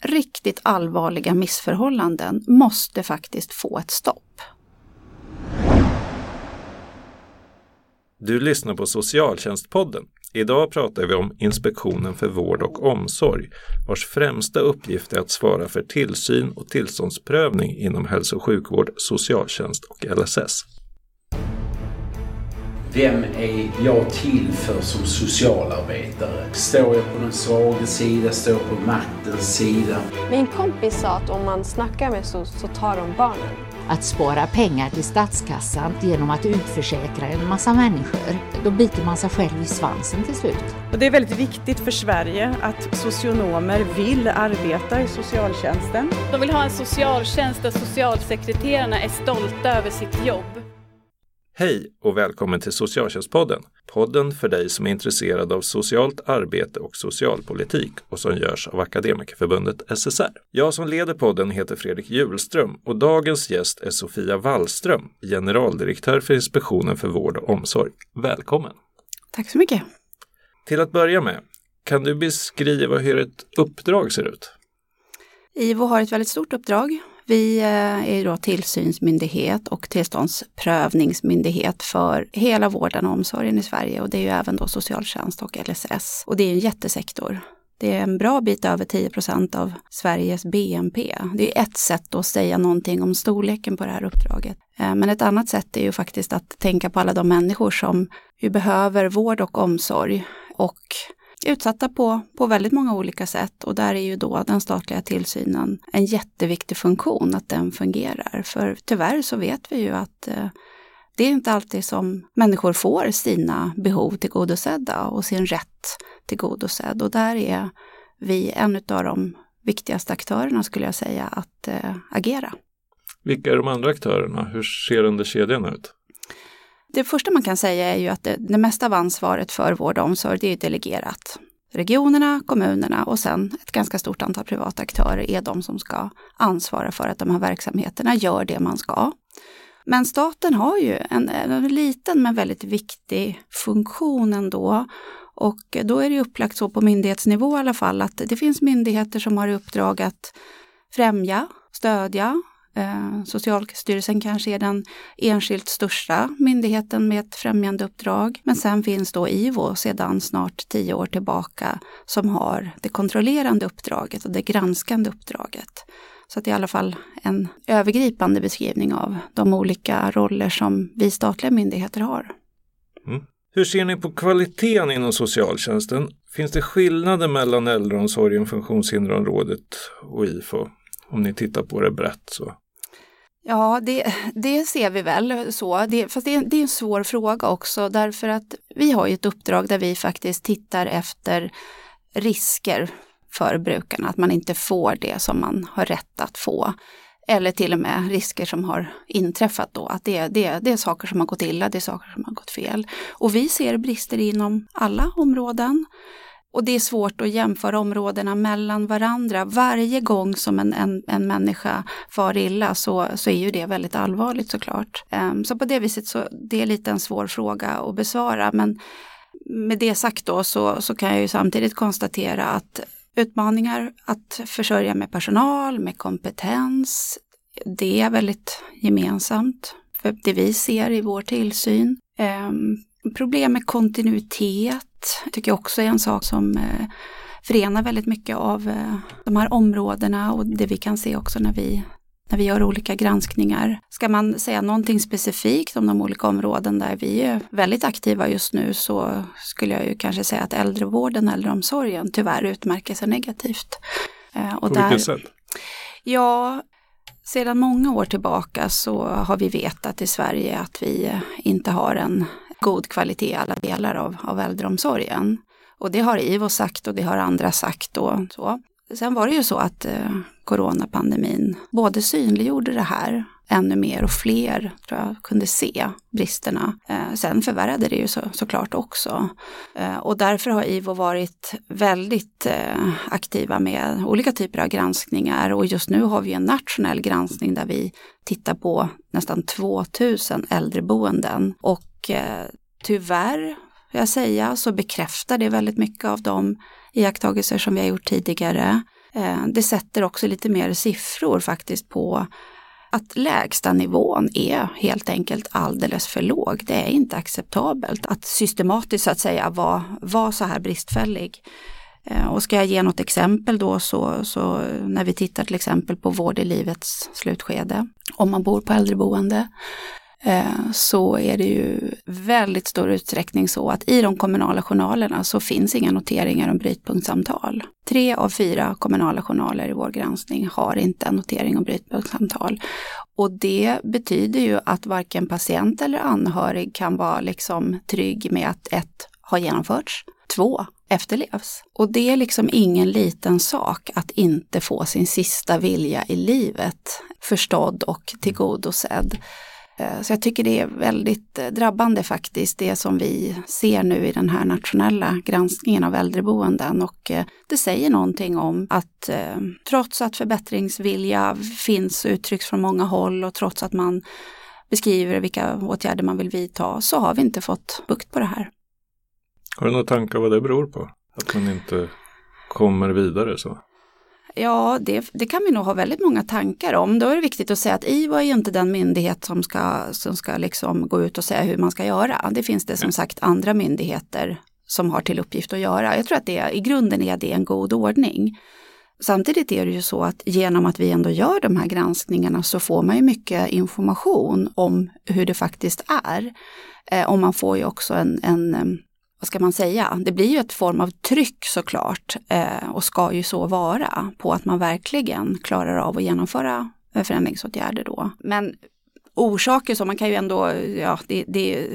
riktigt allvarliga missförhållanden måste faktiskt få ett stopp. Du lyssnar på Socialtjänstpodden. Idag pratar vi om Inspektionen för vård och omsorg vars främsta uppgift är att svara för tillsyn och tillståndsprövning inom hälso och sjukvård, socialtjänst och LSS. Vem är jag till för som socialarbetare? Står jag på den svaga sida? Står jag på maktens sida? Min kompis sa att om man snackar med SOS så tar de barnen. Att spara pengar till statskassan genom att utförsäkra en massa människor, då biter man sig själv i svansen till slut. Och det är väldigt viktigt för Sverige att socionomer vill arbeta i socialtjänsten. De vill ha en socialtjänst där socialsekreterarna är stolta över sitt jobb. Hej och välkommen till Socialtjänstpodden. Podden för dig som är intresserad av socialt arbete och socialpolitik och som görs av Akademikerförbundet SSR. Jag som leder podden heter Fredrik Julström och dagens gäst är Sofia Wallström, generaldirektör för Inspektionen för vård och omsorg. Välkommen! Tack så mycket! Till att börja med, kan du beskriva hur ett uppdrag ser ut? IVO har ett väldigt stort uppdrag vi eh, är då tillsynsmyndighet och tillståndsprövningsmyndighet för hela vården och omsorgen i Sverige och det är ju även då socialtjänst och LSS. Och det är en jättesektor. Det är en bra bit över 10 procent av Sveriges BNP. Det är ett sätt att säga någonting om storleken på det här uppdraget. Eh, men ett annat sätt är ju faktiskt att tänka på alla de människor som behöver vård och omsorg och utsatta på, på väldigt många olika sätt och där är ju då den statliga tillsynen en jätteviktig funktion, att den fungerar. För tyvärr så vet vi ju att eh, det är inte alltid som människor får sina behov tillgodosedda och sin rätt tillgodosedd och där är vi en av de viktigaste aktörerna skulle jag säga att eh, agera. Vilka är de andra aktörerna? Hur ser under kedjan ut? Det första man kan säga är ju att det, det mesta av ansvaret för vård och omsorg det är delegerat. Regionerna, kommunerna och sen ett ganska stort antal privata aktörer är de som ska ansvara för att de här verksamheterna gör det man ska. Men staten har ju en, en liten men väldigt viktig funktion ändå. Och då är det upplagt så på myndighetsnivå i alla fall att det finns myndigheter som har i uppdrag att främja, stödja, Eh, Socialstyrelsen kanske är den enskilt största myndigheten med ett främjande uppdrag. Men sen finns då IVO sedan snart tio år tillbaka som har det kontrollerande uppdraget och det granskande uppdraget. Så det är i alla fall en övergripande beskrivning av de olika roller som vi statliga myndigheter har. Mm. Hur ser ni på kvaliteten inom socialtjänsten? Finns det skillnader mellan äldreomsorgen, funktionshinderområdet och IFO? Om ni tittar på det brett så. Ja, det, det ser vi väl så. Det, fast det är, det är en svår fråga också därför att vi har ju ett uppdrag där vi faktiskt tittar efter risker för brukarna, att man inte får det som man har rätt att få. Eller till och med risker som har inträffat då, att det, det, det är saker som har gått illa, det är saker som har gått fel. Och vi ser brister inom alla områden. Och det är svårt att jämföra områdena mellan varandra. Varje gång som en, en, en människa far illa så, så är ju det väldigt allvarligt såklart. Um, så på det viset så det är lite en svår fråga att besvara. Men med det sagt då så, så kan jag ju samtidigt konstatera att utmaningar att försörja med personal, med kompetens, det är väldigt gemensamt. För det vi ser i vår tillsyn. Um, problem med kontinuitet tycker jag också är en sak som eh, förenar väldigt mycket av eh, de här områdena och det vi kan se också när vi när vi gör olika granskningar. Ska man säga någonting specifikt om de olika områden där vi är väldigt aktiva just nu så skulle jag ju kanske säga att äldrevården, äldreomsorgen tyvärr utmärker sig negativt. Eh, och På där, vilket sätt? Ja, sedan många år tillbaka så har vi vetat i Sverige att vi inte har en god kvalitet i alla delar av, av äldreomsorgen. Och det har IVO sagt och det har andra sagt och så. Sen var det ju så att eh, coronapandemin både synliggjorde det här ännu mer och fler tror jag kunde se bristerna. Eh, sen förvärrade det ju så, såklart också. Eh, och därför har IVO varit väldigt eh, aktiva med olika typer av granskningar och just nu har vi en nationell granskning där vi tittar på nästan 2000 äldreboenden och eh, tyvärr, jag säga, så bekräftar det väldigt mycket av de iakttagelser som vi har gjort tidigare. Eh, det sätter också lite mer siffror faktiskt på att lägsta nivån är helt enkelt alldeles för låg. Det är inte acceptabelt att systematiskt så att säga vara var så här bristfällig. Eh, och ska jag ge något exempel då så, så när vi tittar till exempel på vård i livets slutskede, om man bor på äldreboende, Eh, så är det ju väldigt stor utsträckning så att i de kommunala journalerna så finns inga noteringar om brytpunktssamtal. Tre av fyra kommunala journaler i vår granskning har inte en notering om brytpunktssamtal. Och det betyder ju att varken patient eller anhörig kan vara liksom trygg med att ett har genomförts, två efterlevs. Och det är liksom ingen liten sak att inte få sin sista vilja i livet förstådd och tillgodosedd. Eh, så jag tycker det är väldigt eh, drabbande faktiskt, det som vi ser nu i den här nationella granskningen av äldreboenden. Och eh, det säger någonting om att trots att förbättringsvilja finns och uttrycks från många håll och trots att man beskriver vilka åtgärder man vill vidta så har vi inte fått bukt på det här. Har du några tankar vad det beror på? Att man inte kommer vidare så? Ja, det, det, kan vi nog ha väldigt många tankar om. Då är det viktigt att säga att IVO är ju inte den myndighet som ska, som ska liksom gå ut och säga hur man ska göra. Det finns det som sagt andra myndigheter som har till uppgift att göra. Jag tror att det i grunden är det en god ordning. Samtidigt är det ju så att genom att vi ändå gör de här granskningarna så får man ju mycket information om hur det faktiskt är. Eh, och man får ju också en, en vad ska man säga, det blir ju ett form av tryck såklart eh, och ska ju så vara på att man verkligen klarar av att genomföra eh, förändringsåtgärder då. Men orsaker så man kan ju ändå, ja det, det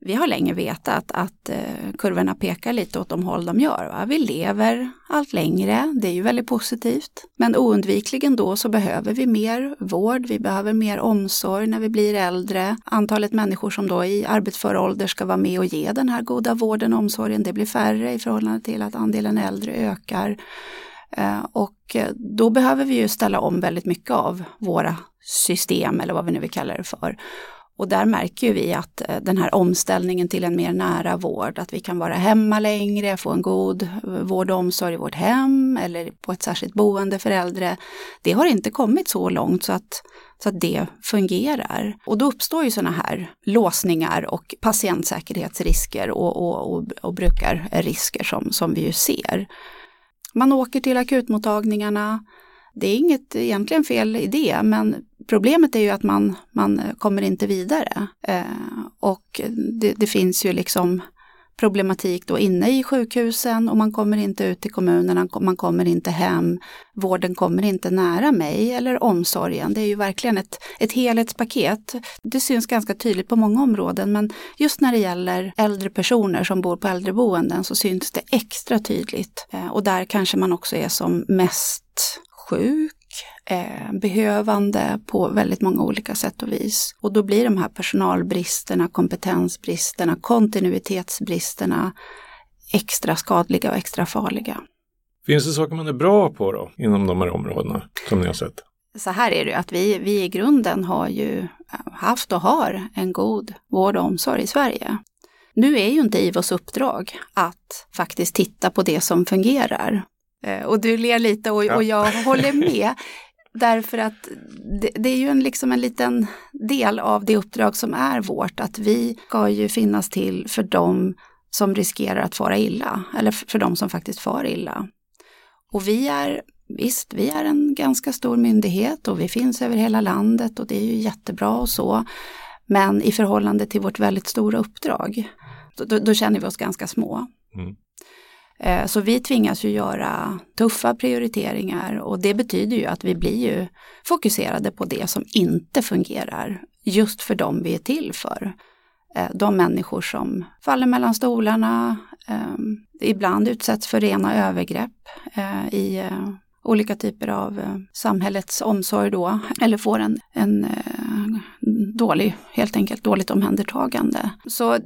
vi har länge vetat att eh, kurvorna pekar lite åt de håll de gör. Va? Vi lever allt längre, det är ju väldigt positivt. Men oundvikligen då så behöver vi mer vård, vi behöver mer omsorg när vi blir äldre. Antalet människor som då i arbetsför ålder ska vara med och ge den här goda vården och omsorgen, det blir färre i förhållande till att andelen äldre ökar. Eh, och eh, då behöver vi ju ställa om väldigt mycket av våra system eller vad vi nu vill kalla det för. Och där märker vi att eh, den här omställningen till en mer nära vård, att vi kan vara hemma längre, få en god eh, vård och omsorg i vårt hem eller på ett särskilt boende för äldre, det har inte kommit så långt så att, så att det fungerar. Och då uppstår ju sådana här låsningar och patientsäkerhetsrisker och, och, och, och brukarrisker som, som vi ju ser. Man åker till akutmottagningarna, det är inget egentligen fel i det, men problemet är ju att man, man kommer inte vidare. Eh, och det, det, finns ju liksom problematik då inne i sjukhusen och man kommer inte ut till kommunerna, man kommer inte hem, vården kommer inte nära mig eller omsorgen. Det är ju verkligen ett, ett helhetspaket. Det syns ganska tydligt på många områden men just när det gäller äldre personer som bor på äldreboenden så syns det extra tydligt. Eh, och där kanske man också är som mest sjuk, eh, behövande på väldigt många olika sätt och vis. Och då blir de här personalbristerna, kompetensbristerna, kontinuitetsbristerna extra skadliga och extra farliga. Finns det saker man är bra på då inom de här områdena som ni har sett? Så här är det att vi, vi i grunden har ju haft och har en god vård och omsorg i Sverige. Nu är ju inte IVOs uppdrag att faktiskt titta på det som fungerar Eh, och du ler lite och, och jag håller med. Därför att det, det, är ju en, liksom en liten del av det uppdrag som är vårt, att vi ska ju finnas till för dem som riskerar att fara illa, eller för dem som faktiskt far illa. Och vi är, visst, vi är en ganska stor myndighet och vi finns över hela landet och det är ju jättebra och så. Men i förhållande till vårt väldigt stora uppdrag, då, då känner vi oss ganska små. Mm. Eh, så vi tvingas ju göra tuffa prioriteringar och det betyder ju att vi blir ju fokuserade på det som inte fungerar just för dem vi är till för. Eh, de människor som faller mellan stolarna, ehm, ibland utsätts för rena övergrepp eh, i olika typer av eh, samhällets omsorg då, eller får en, en eh, dålig, helt enkelt dåligt omhändertagande. Så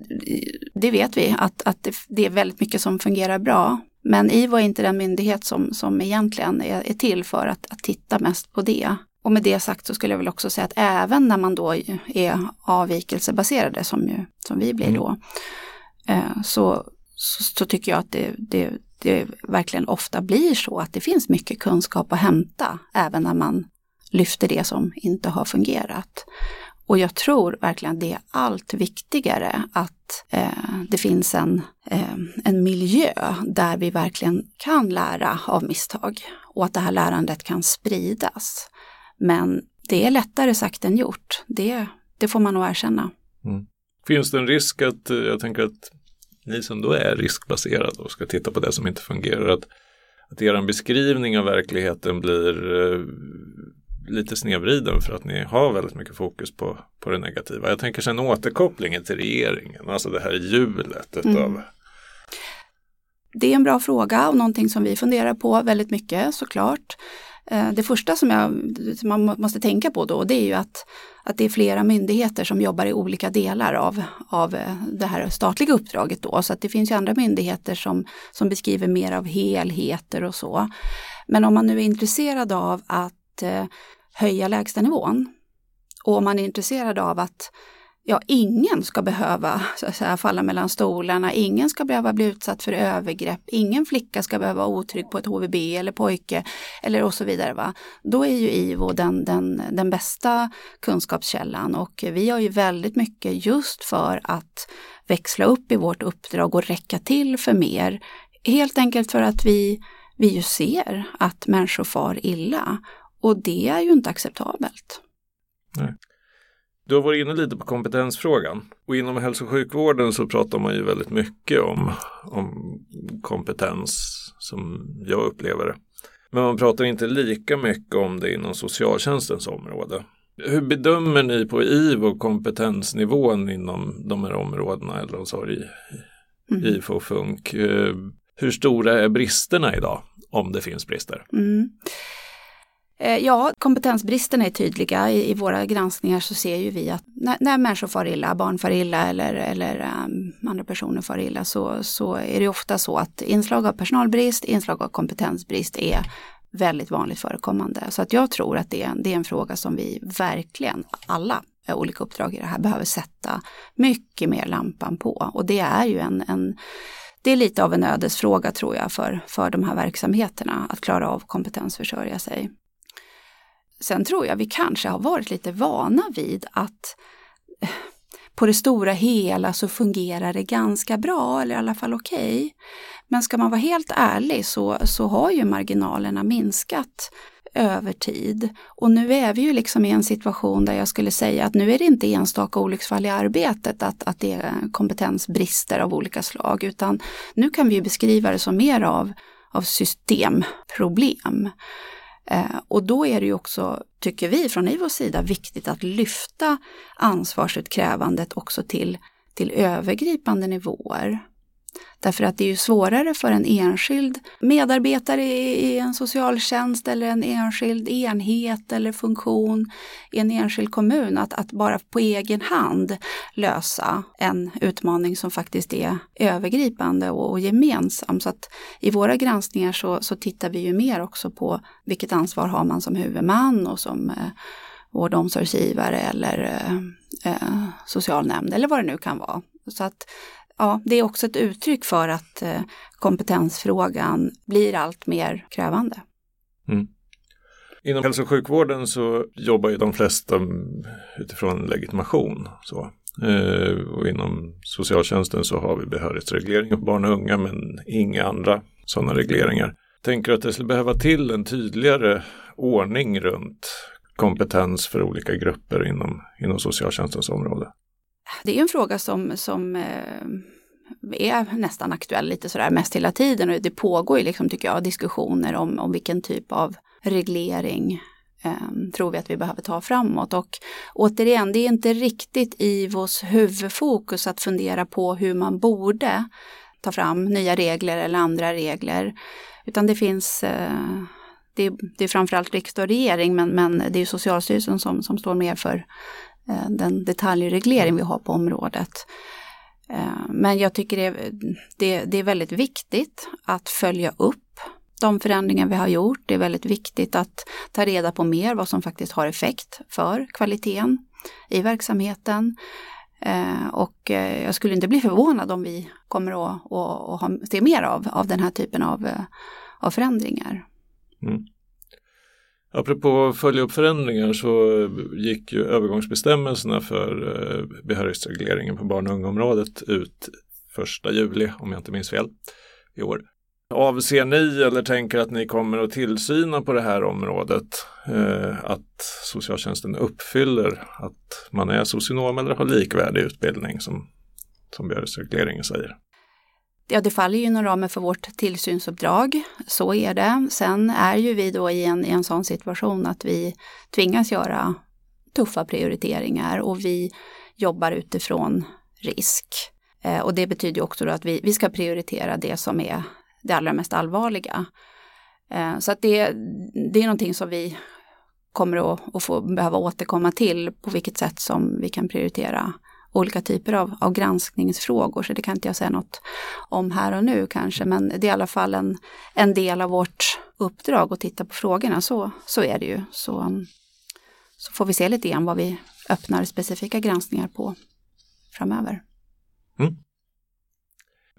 det vet vi att, att det, är väldigt mycket som fungerar bra. Men IVO är inte den myndighet som, som egentligen är, är till för att, att titta mest på det. Och med det sagt så skulle jag väl också säga att även när man då är avvikelsebaserade som, ju, som vi blir då, mm. eh, så, så, så, tycker jag att det, det, det verkligen ofta blir så att det finns mycket kunskap att hämta även när man lyfter det som inte har fungerat. Och jag tror verkligen det är allt viktigare att eh, det finns en, eh, en miljö där vi verkligen kan lära av misstag och att det här lärandet kan spridas. Men det är lättare sagt än gjort, det, det får man nog erkänna. Mm. Finns det en risk att, eh, jag tänker att ni som då är riskbaserade och ska titta på det som inte fungerar, att, att er beskrivning av verkligheten blir eh, lite snedvriden för att ni har väldigt mycket fokus på, på det negativa. Jag tänker sen återkopplingen till regeringen, alltså det här hjulet mm. Det är en bra fråga och någonting som vi funderar på väldigt mycket såklart. Eh, det första som, jag, som man måste tänka på då det är ju att, att det är flera myndigheter som jobbar i olika delar av, av eh, det här statliga uppdraget då. Så att det finns ju andra myndigheter som, som beskriver mer av helheter och så. Men om man nu är intresserad av att eh, höja lägstanivån och om man är intresserad av att ja, ingen ska behöva så att säga, falla mellan stolarna, ingen ska behöva bli utsatt för övergrepp, ingen flicka ska behöva vara otrygg på ett HVB eller pojke eller och så vidare. Va? Då är ju IVO den, den, den bästa kunskapskällan och vi har ju väldigt mycket just för att växla upp i vårt uppdrag och räcka till för mer. Helt enkelt för att vi, vi ju ser att människor far illa och det är ju inte acceptabelt. Nej. Du har varit inne lite på kompetensfrågan och inom hälso och sjukvården så pratar man ju väldigt mycket om, om kompetens som jag upplever det. Men man pratar inte lika mycket om det inom socialtjänstens område. Hur bedömer ni på IVO kompetensnivån inom de här områdena, äldreomsorg, mm. IFO och FUNK? Eh, hur stora är bristerna idag, om det finns brister? Mm. Eh, ja, kompetensbristerna är tydliga. I, I, våra granskningar så ser ju vi att när, när människor far illa, barn far illa eller, eller um, andra personer far illa så, så är det ofta så att inslag av personalbrist, inslag av kompetensbrist är väldigt vanligt förekommande. Så att jag tror att det är, det är en fråga som vi verkligen, alla olika uppdrag i det här, behöver sätta mycket mer lampan på. Och det är ju en, en det är lite av en ödesfråga tror jag för, för de här verksamheterna att klara av kompetensförsörja sig. Sen tror jag vi kanske har varit lite vana vid att eh, på det stora hela så fungerar det ganska bra eller i alla fall okej. Okay. Men ska man vara helt ärlig så, så har ju marginalerna minskat över tid. Och nu är vi ju liksom i en situation där jag skulle säga att nu är det inte enstaka olycksfall i arbetet att, att det är kompetensbrister av olika slag utan nu kan vi beskriva det som mer av, av systemproblem. Eh, och då är det ju också, tycker vi från IVOs sida, viktigt att lyfta ansvarsutkrävandet också till, till övergripande nivåer. Därför att det är ju svårare för en enskild medarbetare i en socialtjänst eller en enskild enhet eller funktion i en enskild kommun att, att bara på egen hand lösa en utmaning som faktiskt är övergripande och, och gemensam. Så att i våra granskningar så, så tittar vi ju mer också på vilket ansvar har man som huvudman och som eh, vård och omsorgsgivare eller eh, eh socialnämnd eller vad det nu kan vara. Så att ja, det är också ett uttryck för att eh, kompetensfrågan blir allt mer krävande. Mm. Inom hälso och sjukvården så jobbar ju de flesta utifrån legitimation. Så. Eh, och inom socialtjänsten så har vi behörighetsreglering för barn och unga men inga andra sådana regleringar. Tänker att det skulle behöva till en tydligare ordning runt kompetens för olika grupper inom, inom socialtjänstens område. Det är en fråga som, som eh, är nästan aktuell lite sådär mest hela tiden och det pågår ju liksom tycker jag diskussioner om, om vilken typ av reglering eh, tror vi att vi behöver ta framåt. Och återigen, det är inte riktigt IVOs huvudfokus att fundera på hur man borde ta fram nya regler eller andra regler. Utan det finns eh, det, är, det är framförallt riksdag och regering men, men det är Socialstyrelsen som, som står mer för den detaljreglering vi har på området. Eh, men jag tycker det är, det, det är väldigt viktigt att följa upp de förändringar vi har gjort. Det är väldigt viktigt att ta reda på mer vad som faktiskt har effekt för kvaliteten i verksamheten. Eh, och eh, jag skulle inte bli förvånad om vi kommer att, att, att se mer av, av den här typen av, eh, av förändringar. Mm. Apropå följa upp förändringar så gick ju övergångsbestämmelserna för eh, behörighetsregleringen på barn och ungområdet ut första juli om jag inte minns fel i år. Avser ni eller tänker att ni kommer att tillsyna på det här området eh, att socialtjänsten uppfyller att man är socionom eller har likvärdig utbildning som, som behörighetsregleringen säger? Ja, det faller ju inom ramen för vårt tillsynsuppdrag. Så är det. Sen är ju vi då i en, i en sån situation att vi tvingas göra tuffa prioriteringar och vi jobbar utifrån risk. Eh, och det betyder också då att vi, vi ska prioritera det som är det allra mest allvarliga. Eh, så att det, det är någonting som vi kommer att, att få behöva återkomma till på vilket sätt som vi kan prioritera olika typer av, av granskningsfrågor. Så det kan inte jag säga något om här och nu kanske, men det är i alla fall en, en del av vårt uppdrag att titta på frågorna. Så, så är det ju. Så, um, så får vi se lite grann vad vi öppnar specifika granskningar på framöver. Mm.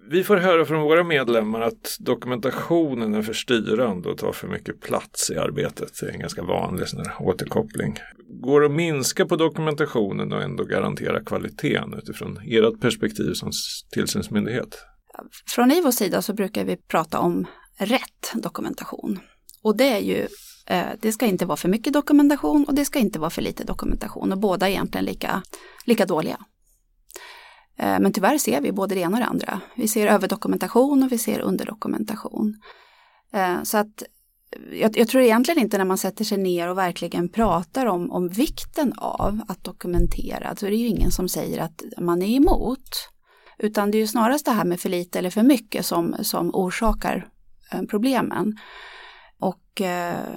Vi får höra från våra medlemmar att dokumentationen är för styrande och tar för mycket plats i arbetet. Det är en ganska vanlig sån återkoppling. Går det att minska på dokumentationen och ändå garantera kvaliteten utifrån ert perspektiv som tillsynsmyndighet? Från IVOs sida så brukar vi prata om rätt dokumentation. Och det är ju eh, det ska inte vara för mycket dokumentation och det ska inte vara för lite dokumentation och båda är egentligen lika, lika dåliga. Eh, men tyvärr ser vi både det ena och det andra. Vi ser överdokumentation och vi ser underdokumentation. Eh, så att eh, jag, jag, tror egentligen inte när man sätter sig ner och verkligen pratar om, om vikten av att dokumentera, så är det ju ingen som säger att man är emot. Utan det är ju snarast det här med för lite eller för mycket som, som orsakar problemen. Och eh,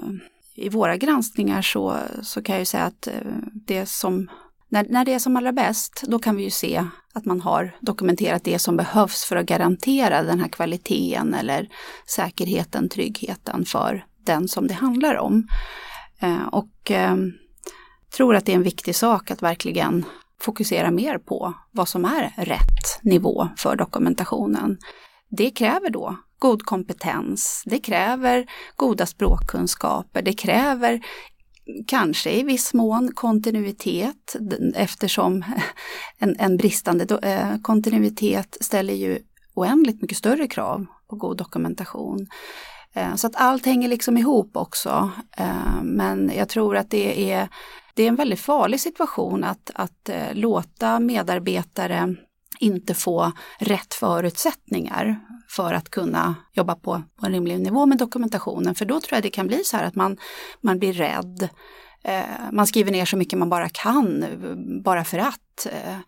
i våra granskningar så, så kan jag ju säga att det som när, när det är som allra bäst, då kan vi ju se att man har dokumenterat det som behövs för att garantera den här kvaliteten eller säkerheten, tryggheten för den som det handlar om. Eh, och eh, tror att det är en viktig sak att verkligen fokusera mer på vad som är rätt nivå för dokumentationen. Det kräver då god kompetens, det kräver goda språkkunskaper, det kräver kanske i viss mån kontinuitet eftersom en, en bristande eh, kontinuitet ställer ju oändligt mycket större krav på god dokumentation. Eh, så att allt hänger liksom ihop också. Eh, men jag tror att det är, det är en väldigt farlig situation att, att eh, låta medarbetare inte få rätt förutsättningar för att kunna jobba på, på en rimlig nivå med dokumentationen. För då tror jag det kan bli så här att man, man blir rädd. Eh, man skriver ner så mycket man bara kan, bara för att. Eh,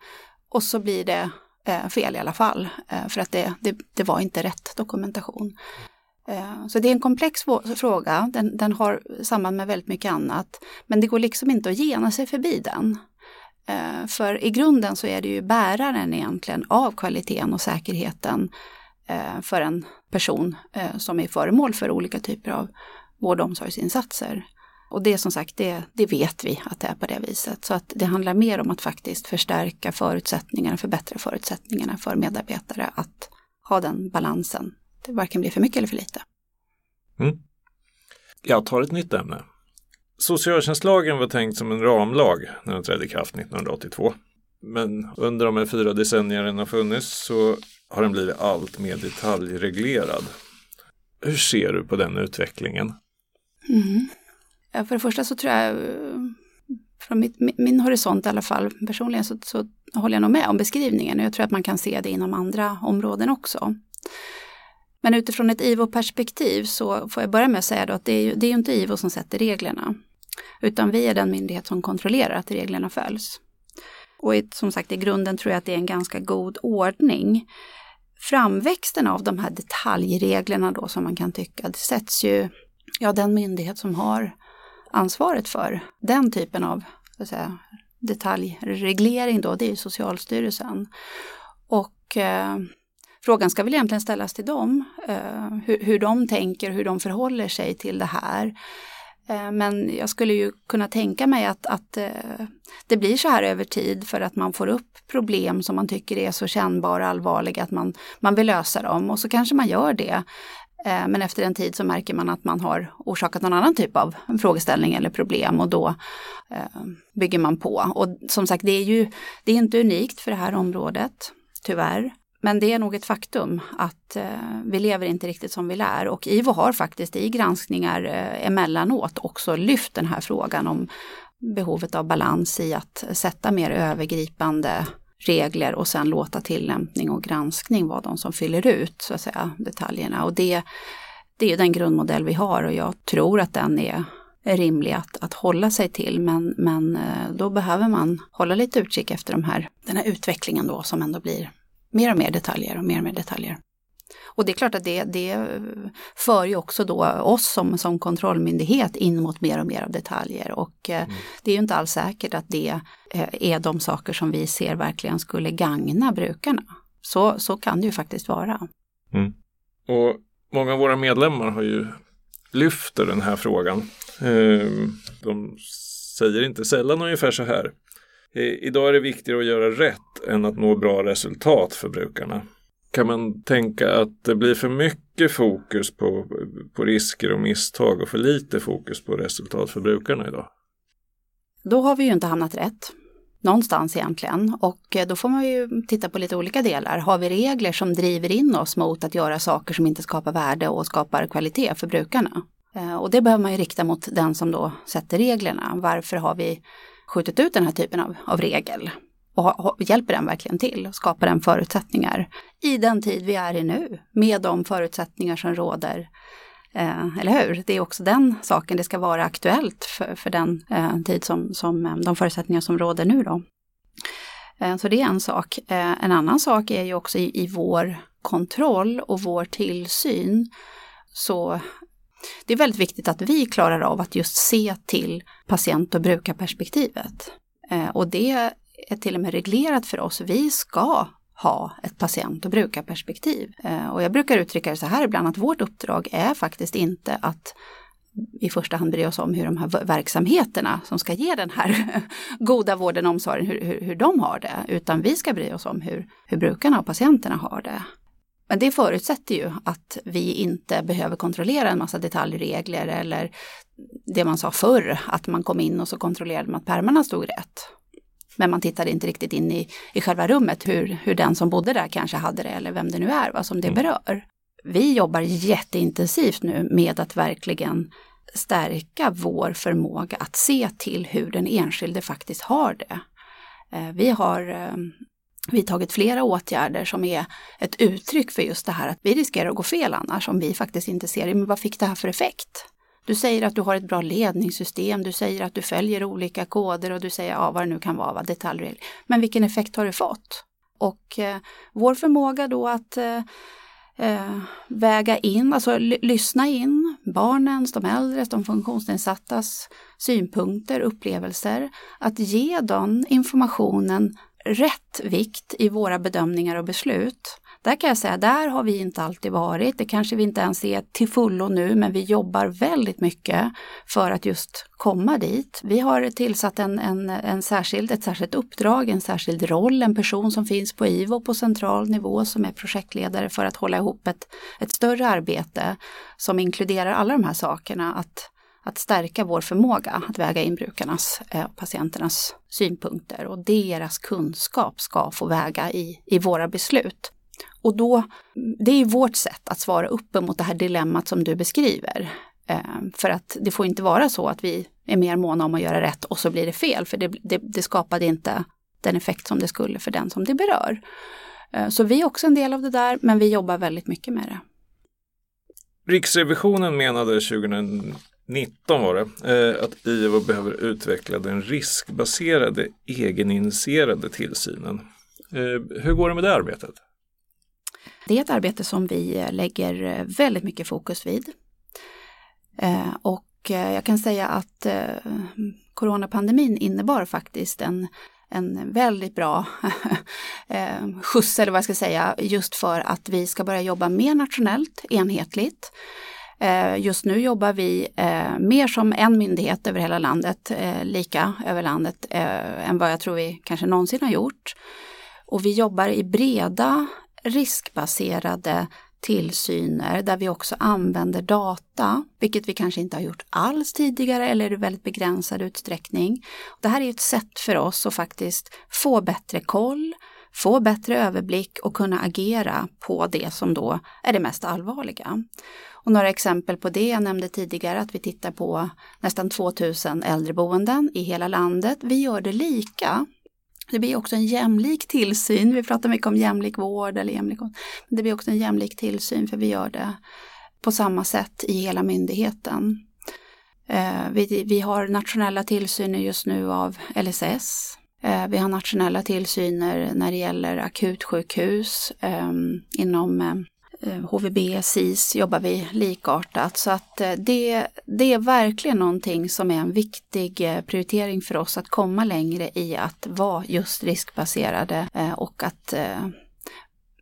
och så blir det eh, fel i alla fall, eh, för att det, det, det, var inte rätt dokumentation. Eh, så det är en komplex fråga, den, den har samband med väldigt mycket annat. Men det går liksom inte att gena sig förbi den. Eh, för i grunden så är det ju bäraren egentligen av kvaliteten och säkerheten Eh, för en person eh, som är föremål för olika typer av vård och omsorgsinsatser. Och det som sagt, det, det vet vi att det är på det viset. Så att det handlar mer om att faktiskt förstärka förutsättningarna, förbättra förutsättningarna för medarbetare att ha den balansen. Det varken blir för mycket eller för lite. Mm. Jag tar ett nytt ämne. Socialtjänstlagen var tänkt som en ramlag när den trädde i kraft 1982. Men under de här fyra decennierna den har funnits så har den blivit allt mer detaljreglerad. Hur ser du på den utvecklingen? Mm. Ja, för det första så tror jag, från mitt, min horisont i alla fall, personligen så, så håller jag nog med om beskrivningen och jag tror att man kan se det inom andra områden också. Men utifrån ett IVO-perspektiv så får jag börja med att säga då att det är ju, det är ju inte IVO som sätter reglerna. Utan vi är den myndighet som kontrollerar att reglerna följs. Och som sagt i grunden tror jag att det är en ganska god ordning. Framväxten av de här detaljreglerna då som man kan tycka, det sätts ju, ja den myndighet som har ansvaret för den typen av säga, detaljreglering då, det är ju Socialstyrelsen. Och eh, frågan ska väl egentligen ställas till dem, eh, hur, hur de tänker, hur de förhåller sig till det här. Eh, men jag skulle ju kunna tänka mig att, att eh, det blir så här över tid för att man får upp problem som man tycker är så kännbara och allvarliga att man, man vill lösa dem och så kanske man gör det. Eh, men efter en tid så märker man att man har orsakat någon annan typ av frågeställning eller problem och då bygger man på. Och som sagt, det är ju det är inte unikt för det här området, tyvärr. Men det är nog ett faktum att eh, vi lever inte riktigt som vi lär och IVO har faktiskt i granskningar eh, emellanåt också lyft den här frågan om behovet av balans i att sätta mer övergripande regler och sen låta tillämpning och granskning vara de som fyller ut så att säga, detaljerna. Och det, det är den grundmodell vi har och jag tror att den är rimlig att, att hålla sig till men, men eh, då behöver man hålla lite utkik efter de här, den här utvecklingen då som ändå blir mer och mer detaljer och mer och mer detaljer. Och det är klart att det, det för ju också då oss som, som kontrollmyndighet in mot mer och mer av detaljer och eh, mm. det är ju inte alls säkert att det eh, är de saker som vi ser verkligen skulle gagna brukarna. Så, så kan det ju faktiskt vara. Mm. Och många av våra medlemmar har ju lyfter den här frågan. Eh, de säger inte sällan ungefär så här. Idag är det viktigare att göra rätt än att nå bra resultat för brukarna. Kan man tänka att det blir för mycket fokus på, på risker och misstag och för lite fokus på resultat för brukarna idag? Då har vi ju inte hamnat rätt någonstans egentligen. Och eh, då får man ju titta på lite olika delar. Har vi regler som driver in oss mot att göra saker som inte skapar värde och skapar kvalitet för brukarna? Eh, och det behöver man ju rikta mot den som då sätter reglerna. Varför har vi skjutit ut den här typen av, av regel? Och hjälper den verkligen till? Och skapar den förutsättningar i den tid vi är i nu med de förutsättningar som råder Eh, eller hur? Det är också den saken, det ska vara aktuellt för, för den eh, tid som, som eh, de förutsättningar som råder nu då. Eh, så det är en sak. Eh, en annan sak är ju också i, i vår kontroll och vår tillsyn så det är väldigt viktigt att vi klarar av att just se till patient och brukarperspektivet. Eh, och det är till och med reglerat för oss. Vi ska ha ett patient och brukarperspektiv. Eh, och jag brukar uttrycka det så här ibland att vårt uppdrag är faktiskt inte att i första hand bry oss om hur de här verksamheterna som ska ge den här goda vården och omsorgen, hur, hur, hur de har det, utan vi ska bry oss om hur, hur brukarna och patienterna har det. Men det förutsätter ju att vi inte behöver kontrollera en massa detaljregler eller det man sa förr, att man kom in och så kontrollerade man att pärmarna stod rätt. Men man tittade inte riktigt in i, i själva rummet hur, hur den som bodde där kanske hade det eller vem det nu är vad som det mm. berör. Vi jobbar jätteintensivt nu med att verkligen stärka vår förmåga att se till hur den enskilde faktiskt har det. Eh, vi har eh, vidtagit flera åtgärder som är ett uttryck för just det här att vi riskerar att gå fel annars om vi faktiskt inte ser men vad fick det här för effekt. Du säger att du har ett bra ledningssystem, du säger att du följer olika koder och du säger ja, vad det nu kan vara, detaljregler. Men vilken effekt har du fått? Och eh, vår förmåga då att eh, eh, väga in, alltså lyssna in barnens, de äldres, de funktionsnedsattas synpunkter, upplevelser, att ge den informationen rätt vikt i våra bedömningar och beslut. Där kan jag säga, där har vi inte alltid varit. Det kanske vi inte ens är till fullo nu, men vi jobbar väldigt mycket för att just komma dit. Vi har tillsatt en, en, en särskild, ett särskilt uppdrag, en särskild roll, en person som finns på IVO på central nivå som är projektledare för att hålla ihop ett, ett större arbete som inkluderar alla de här sakerna. Att att stärka vår förmåga att väga in brukarnas eh, och patienternas synpunkter och deras kunskap ska få väga i, i våra beslut. Och då, det är vårt sätt att svara upp mot det här dilemmat som du beskriver. Eh, för att det får inte vara så att vi är mer måna om att göra rätt och så blir det fel, för det, det, det skapade inte den effekt som det skulle för den som det berör. Eh, så vi är också en del av det där, men vi jobbar väldigt mycket med det. Riksrevisionen menade 2019 19 var det, eh, att IVO behöver utveckla den riskbaserade egeninitierade tillsynen. Eh, hur går det med det arbetet? Det är ett arbete som vi eh, lägger eh, väldigt mycket fokus vid. Eh, och jag kan säga att coronapandemin innebar faktiskt en, en väldigt bra skjuts, eller vad jag ska säga, just för att vi ska börja jobba mer nationellt, enhetligt. Eh, just nu jobbar vi eh, mer som en myndighet över hela landet, eh, lika över landet, än vad jag tror vi kanske någonsin har gjort. Och vi jobbar i breda riskbaserade tillsyner där vi också använder data, vilket vi kanske inte har gjort alls tidigare eller i väldigt begränsad utsträckning. Det här är ett sätt för oss att faktiskt få bättre koll, få bättre överblick och kunna agera på det som då är det mest allvarliga. Och några exempel på det, jag nämnde tidigare att vi tittar på nästan 2000 äldreboenden i hela landet. Vi gör det lika det blir också en jämlik tillsyn. Vi pratar mycket om jämlik vård eller jämlik Men det blir också en jämlik tillsyn för vi gör det på samma sätt i hela myndigheten. Eh, vi, vi har nationella tillsyner just nu av LSS. Eh, vi har nationella tillsyner när det gäller akutsjukhus. Ehm, inom eh, HVB, SIS jobbar vi likartat. Så att eh, det, det är verkligen någonting som är en viktig prioritering för oss att komma längre i att vara just riskbaserade och att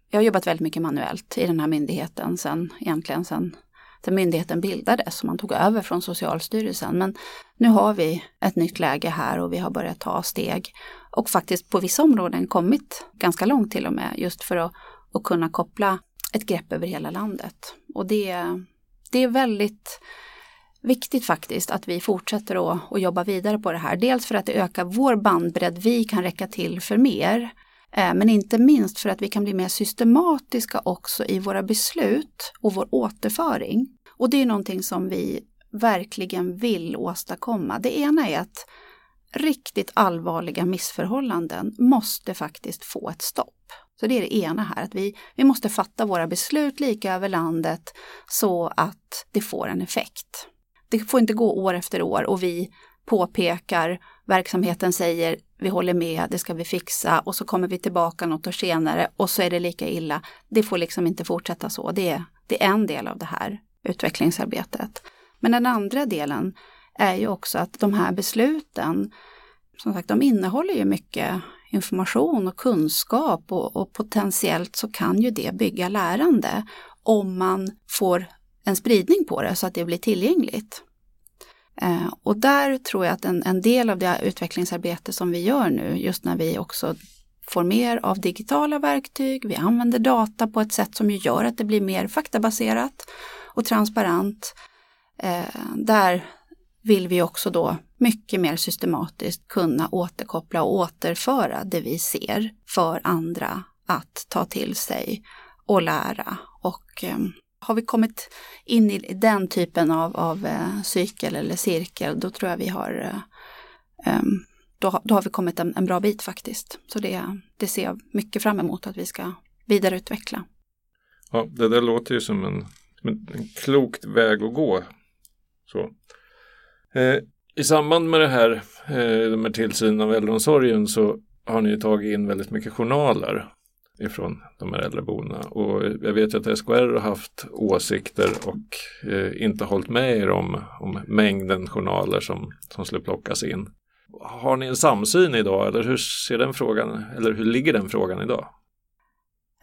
jag har jobbat väldigt mycket manuellt i den här myndigheten sen egentligen sen, där myndigheten bildades och man tog över från Socialstyrelsen. Men nu har vi ett nytt läge här och vi har börjat ta steg och faktiskt på vissa områden kommit ganska långt till och med just för att, att kunna koppla ett grepp över hela landet. Och det, det är väldigt viktigt faktiskt att vi fortsätter att, att jobba vidare på det här. Dels för att det ökar vår bandbredd, vi kan räcka till för mer. Eh, men inte minst för att vi kan bli mer systematiska också i våra beslut och vår återföring. Och det är någonting som vi verkligen vill åstadkomma. Det ena är att riktigt allvarliga missförhållanden måste faktiskt få ett stopp. Så det är det ena här, att vi, vi måste fatta våra beslut lika över landet så att det får en effekt. Det får inte gå år efter år och vi påpekar, verksamheten säger vi håller med, det ska vi fixa och så kommer vi tillbaka något år senare och så är det lika illa. Det får liksom inte fortsätta så. Det är, det är en del av det här utvecklingsarbetet. Men den andra delen är ju också att de här besluten, som sagt, de innehåller ju mycket information och kunskap och, och potentiellt så kan ju det bygga lärande om man får en spridning på det så att det blir tillgängligt. Eh, och där tror jag att en, en, del av det utvecklingsarbete som vi gör nu, just när vi också får mer av digitala verktyg, vi använder data på ett sätt som ju gör att det blir mer faktabaserat och transparent. Eh, där vill vi också då mycket mer systematiskt kunna återkoppla och återföra det vi ser för andra att ta till sig och lära. Och eh, har vi kommit in i den typen av, av eh, cykel eller cirkel, då tror jag vi har eh, då, då har vi kommit en, en, bra bit faktiskt. Så det, det ser jag mycket fram emot att vi ska vidareutveckla. Ja, det där låter ju som en, en klokt väg att gå. Så. Eh, I samband med det här, eh, de här tillsynen av äldreomsorgen så har ni tagit in väldigt mycket journaler ifrån de här äldreboendena. Och jag vet ju att SKR har haft åsikter och eh, inte hållit med er om, om mängden journaler som, som skulle plockas in. Har ni en samsyn idag eller hur ser den frågan, eller hur ligger den frågan idag?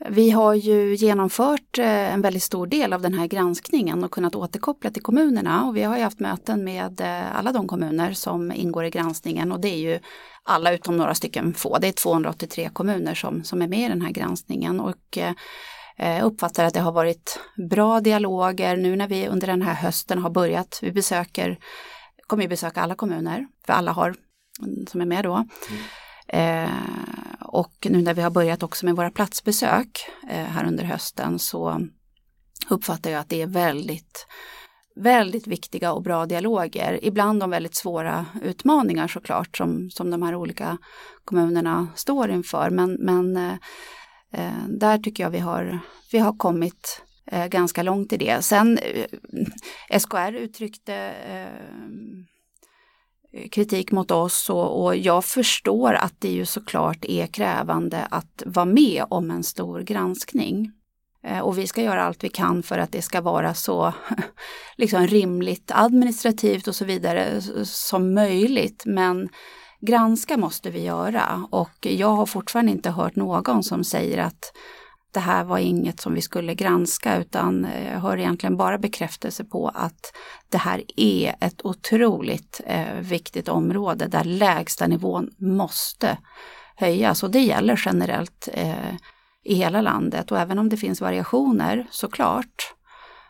Vi har ju genomfört eh, en väldigt stor del av den här granskningen och kunnat återkoppla till kommunerna och vi har ju haft möten med eh, alla de kommuner som ingår i granskningen och det är ju alla utom några stycken få. Det är 283 kommuner som, som är med i den här granskningen och eh, uppfattar att det har varit bra dialoger nu när vi under den här hösten har börjat. Vi besöker, kommer ju besöka alla kommuner, för alla har som är med då. Mm. Eh, och nu när vi har börjat också med våra platsbesök eh, här under hösten så uppfattar jag att det är väldigt väldigt viktiga och bra dialoger. Ibland om väldigt svåra utmaningar såklart som, som de här olika kommunerna står inför. Men, men eh, eh där tycker jag vi har, vi har kommit eh, ganska långt i det. Sen eh, SKR uttryckte eh, Eh, kritik mot oss och, och, jag förstår att det ju såklart är krävande att vara med om en stor granskning. Eh, och vi ska göra allt vi kan för att det ska vara så liksom rimligt administrativt och så vidare som möjligt. Men granska måste vi göra och jag har fortfarande inte hört någon som säger att det här var inget som vi skulle granska utan eh, jag hör egentligen bara bekräftelse på att det här är ett otroligt eh, viktigt område där lägsta nivån måste höjas. Och det gäller generellt eh, i hela landet. Och även om det finns variationer såklart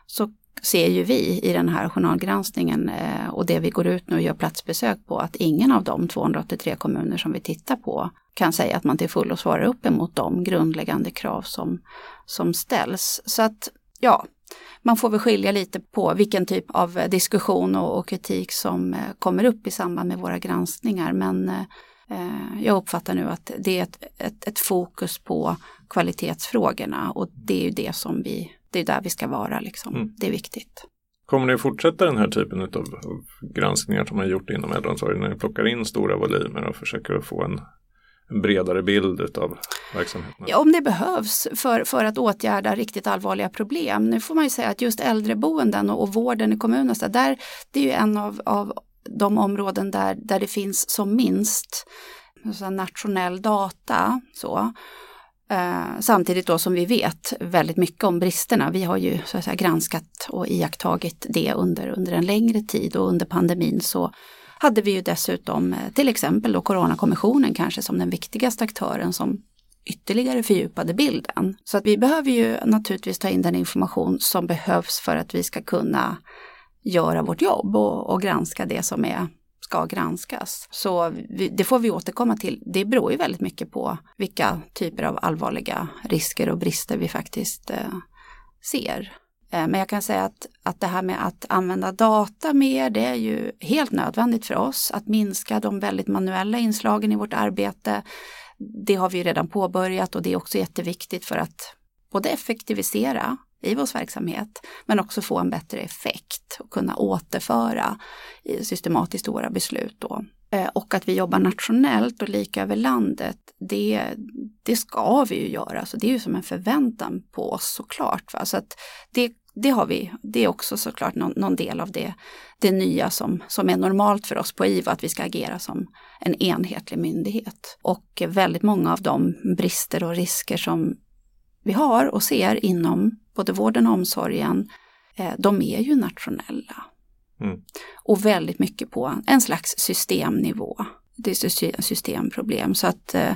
så ser ju vi i den här journalgranskningen eh, och det vi går ut nu och gör platsbesök på att ingen av de 283 kommuner som vi tittar på kan säga att man till fullo svarar upp emot de grundläggande krav som, som ställs. Så att ja, man får väl skilja lite på vilken typ av diskussion och, och kritik som eh, kommer upp i samband med våra granskningar. Men eh, eh, jag uppfattar nu att det är ett, ett, ett, fokus på kvalitetsfrågorna och det är ju det som vi, det är där vi ska vara liksom. Mm. Det är viktigt. Kommer ni fortsätta den här typen av, granskningar som man gjort inom äldreomsorgen när ni plockar in stora volymer och försöker få en en bredare bild av verksamheten? Ja, om det behövs för, för att åtgärda riktigt allvarliga problem. Nu får man ju säga att just äldreboenden och, och vården i kommunen, så där, det är ju en av, av de områden där, där det finns som minst så nationell data. Så. Eh, samtidigt då som vi vet väldigt mycket om bristerna. Vi har ju så att säga, granskat och iakttagit det under, under en längre tid och under pandemin så hade vi ju dessutom eh, till exempel då Coronakommissionen kanske som den viktigaste aktören som ytterligare fördjupade bilden. Så att vi behöver ju naturligtvis ta in den information som behövs för att vi ska kunna göra vårt jobb och, och granska det som är, ska granskas. Så vi, det får vi återkomma till. Det beror ju väldigt mycket på vilka typer av allvarliga risker och brister vi faktiskt eh, ser. Eh, men jag kan säga att, att det här med att använda data mer, det är ju helt nödvändigt för oss. Att minska de väldigt manuella inslagen i vårt arbete. Det har vi redan påbörjat och det är också jätteviktigt för att både effektivisera i vår verksamhet men också få en bättre effekt och kunna återföra systematiskt våra beslut. Då. Eh, och att vi jobbar nationellt och lika över landet, det, det ska vi ju göra. Så det är ju som en förväntan på oss såklart. Va? Så att det, det har vi, det är också såklart någon, någon, del av det, det nya som, som är normalt för oss på IVA, att vi ska agera som en enhetlig myndighet. Och väldigt många av de brister och risker som vi har och ser inom både vården och omsorgen, eh, de är ju nationella. Mm. Och väldigt mycket på en slags systemnivå. Det är systemproblem. Så att eh,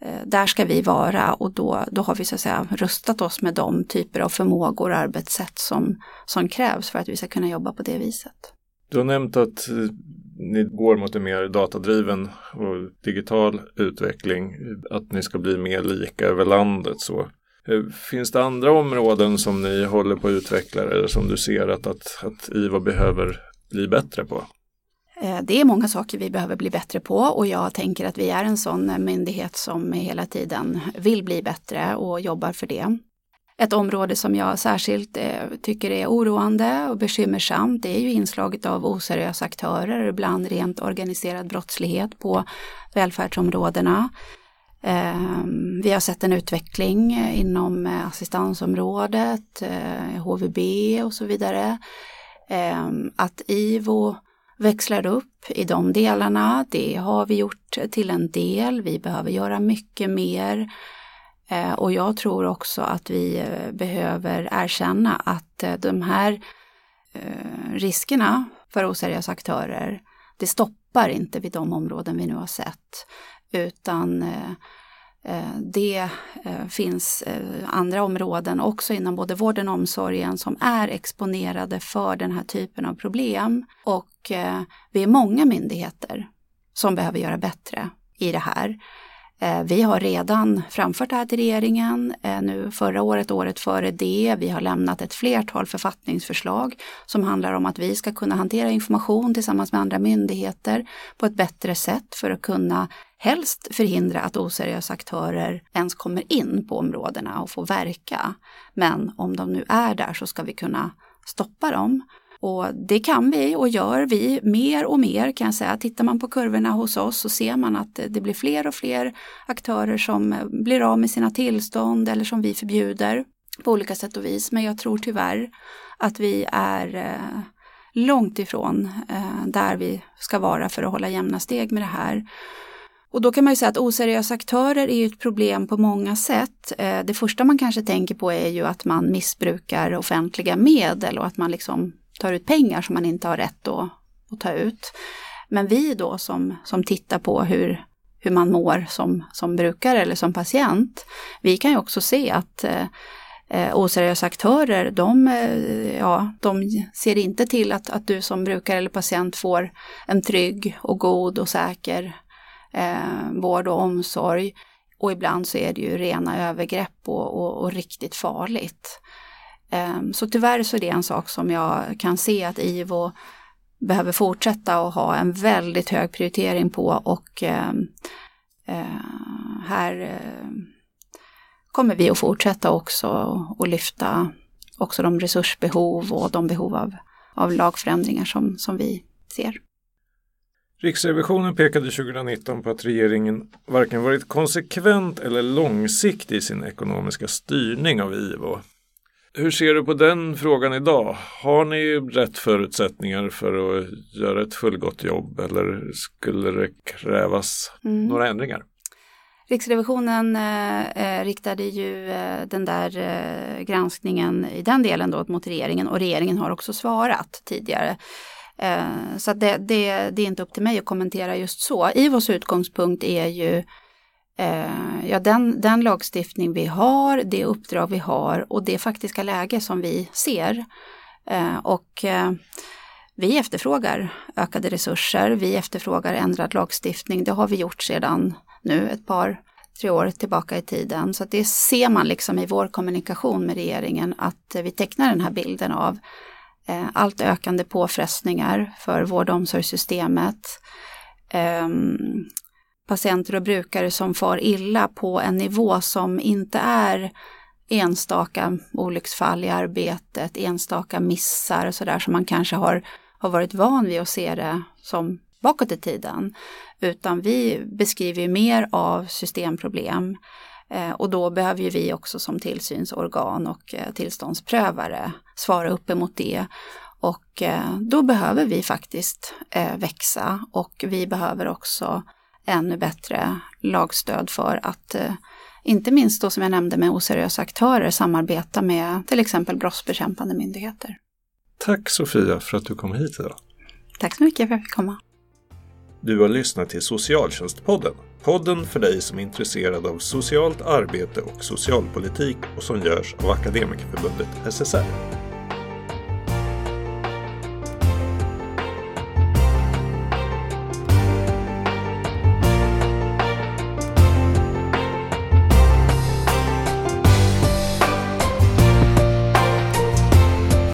eh, där ska vi vara och då, då har vi så att säga rustat oss med de typer av förmågor och arbetssätt som, som krävs för att vi ska kunna jobba på det viset. Du har nämnt att ni går mot en mer datadriven och digital utveckling, att ni ska bli mer lika över landet. Så. Eh, finns det andra områden som ni håller på att utveckla eller som du ser att, att, att IVA behöver bli bättre på? Eh, det är många saker vi behöver bli bättre på och jag tänker att vi är en sån myndighet som hela tiden vill bli bättre och jobbar för det. Ett område som jag särskilt eh, tycker är oroande och bekymmersamt det är ju inslaget av oseriösa aktörer, ibland rent organiserad brottslighet på välfärdsområdena. Ehm, vi har sett en utveckling eh, inom eh, assistansområdet, eh, HVB och så vidare. Ehm, att IVO växlar upp i de delarna, det har vi gjort till en del. Vi behöver göra mycket mer. Ehm, och jag tror också att vi behöver erkänna att de här riskerna för oseriösa aktörer, det stoppar inte vid de områden vi nu har sett. Utan eh, eh, det eh, finns andra områden också inom både vården och omsorgen som är exponerade för den här typen av problem. Och vi är många myndigheter som behöver göra bättre i det här. Vi har redan framfört det här till regeringen nu förra året, året före det. Vi har lämnat ett flertal författningsförslag som handlar om att vi ska kunna hantera information tillsammans med andra myndigheter på ett bättre sätt för att kunna helst förhindra att oseriösa aktörer ens kommer in på områdena och får verka. Men om de nu är där så ska vi kunna stoppa dem. Och det kan vi och gör vi mer och mer kan jag säga. Tittar man på kurvorna hos oss så ser man att det blir fler och fler aktörer som blir av med sina tillstånd eller som vi förbjuder på olika sätt och vis. Men jag tror tyvärr att vi är eh, långt ifrån eh, där vi ska vara för att hålla jämna steg med det här. Och då kan man ju säga att oseriösa aktörer är ett problem på många sätt. Eh, det första man kanske tänker på är ju att man missbrukar offentliga medel och att man liksom tar ut pengar som man inte har rätt att, att ta ut. Men vi då som, som tittar på hur, hur man mår som, som brukare eller som patient, vi kan ju också se att eh, eh oseriösa aktörer, de, eh, ja, de ser inte till att, att du som brukare eller patient får en trygg och god och säker eh, vård och omsorg. Och ibland så är det ju rena övergrepp och, och, och riktigt farligt. Eh, så tyvärr så är det en sak som jag kan se att IVO behöver fortsätta att ha en väldigt hög prioritering på och eh, eh här eh, kommer vi att fortsätta också och lyfta också de resursbehov och de behov av, av lagförändringar som, som vi ser. Riksrevisionen pekade 2019 på att regeringen varken varit konsekvent eller långsiktig i sin ekonomiska styrning av IVO. Hur ser du på den frågan idag? Har ni rätt förutsättningar för att göra ett fullgott jobb eller skulle det krävas mm. några ändringar? Riksrevisionen eh, eh, riktade ju eh, den där eh, granskningen i den delen då mot regeringen och regeringen har också svarat tidigare. Eh, så det, det, det, är inte upp till mig att kommentera just så. IVOs utgångspunkt är ju eh, ja, den, den lagstiftning vi har, det uppdrag vi har och det faktiska läge som vi ser. Eh, och vi efterfrågar ökade resurser, vi efterfrågar ändrad lagstiftning. Det har vi gjort sedan nu ett par, tre år tillbaka i tiden. Så det ser man liksom i vår kommunikation med regeringen att vi tecknar den här bilden av Eh, allt ökande påfrestningar för vård och omsorgssystemet. Ehm, patienter och brukare som far illa på en nivå som inte är enstaka olycksfall i arbetet, enstaka missar och sådär som man kanske har, har varit van vid att se det som bakåt i tiden. Utan vi beskriver mer av systemproblem och då behöver vi också som tillsynsorgan och eh, tillståndsprövare svara upp emot det. Och eh, då behöver vi faktiskt växa och vi behöver också ännu bättre lagstöd för att inte minst då som jag nämnde med oseriösa aktörer samarbeta med till exempel brottsbekämpande myndigheter. Tack Sofia för att du kom hit idag. Tack så mycket för att jag fick komma. Du har lyssnat till Socialtjänstpodden. Podden för dig som är intresserad av socialt arbete och socialpolitik och som görs av Akademikerförbundet SSR.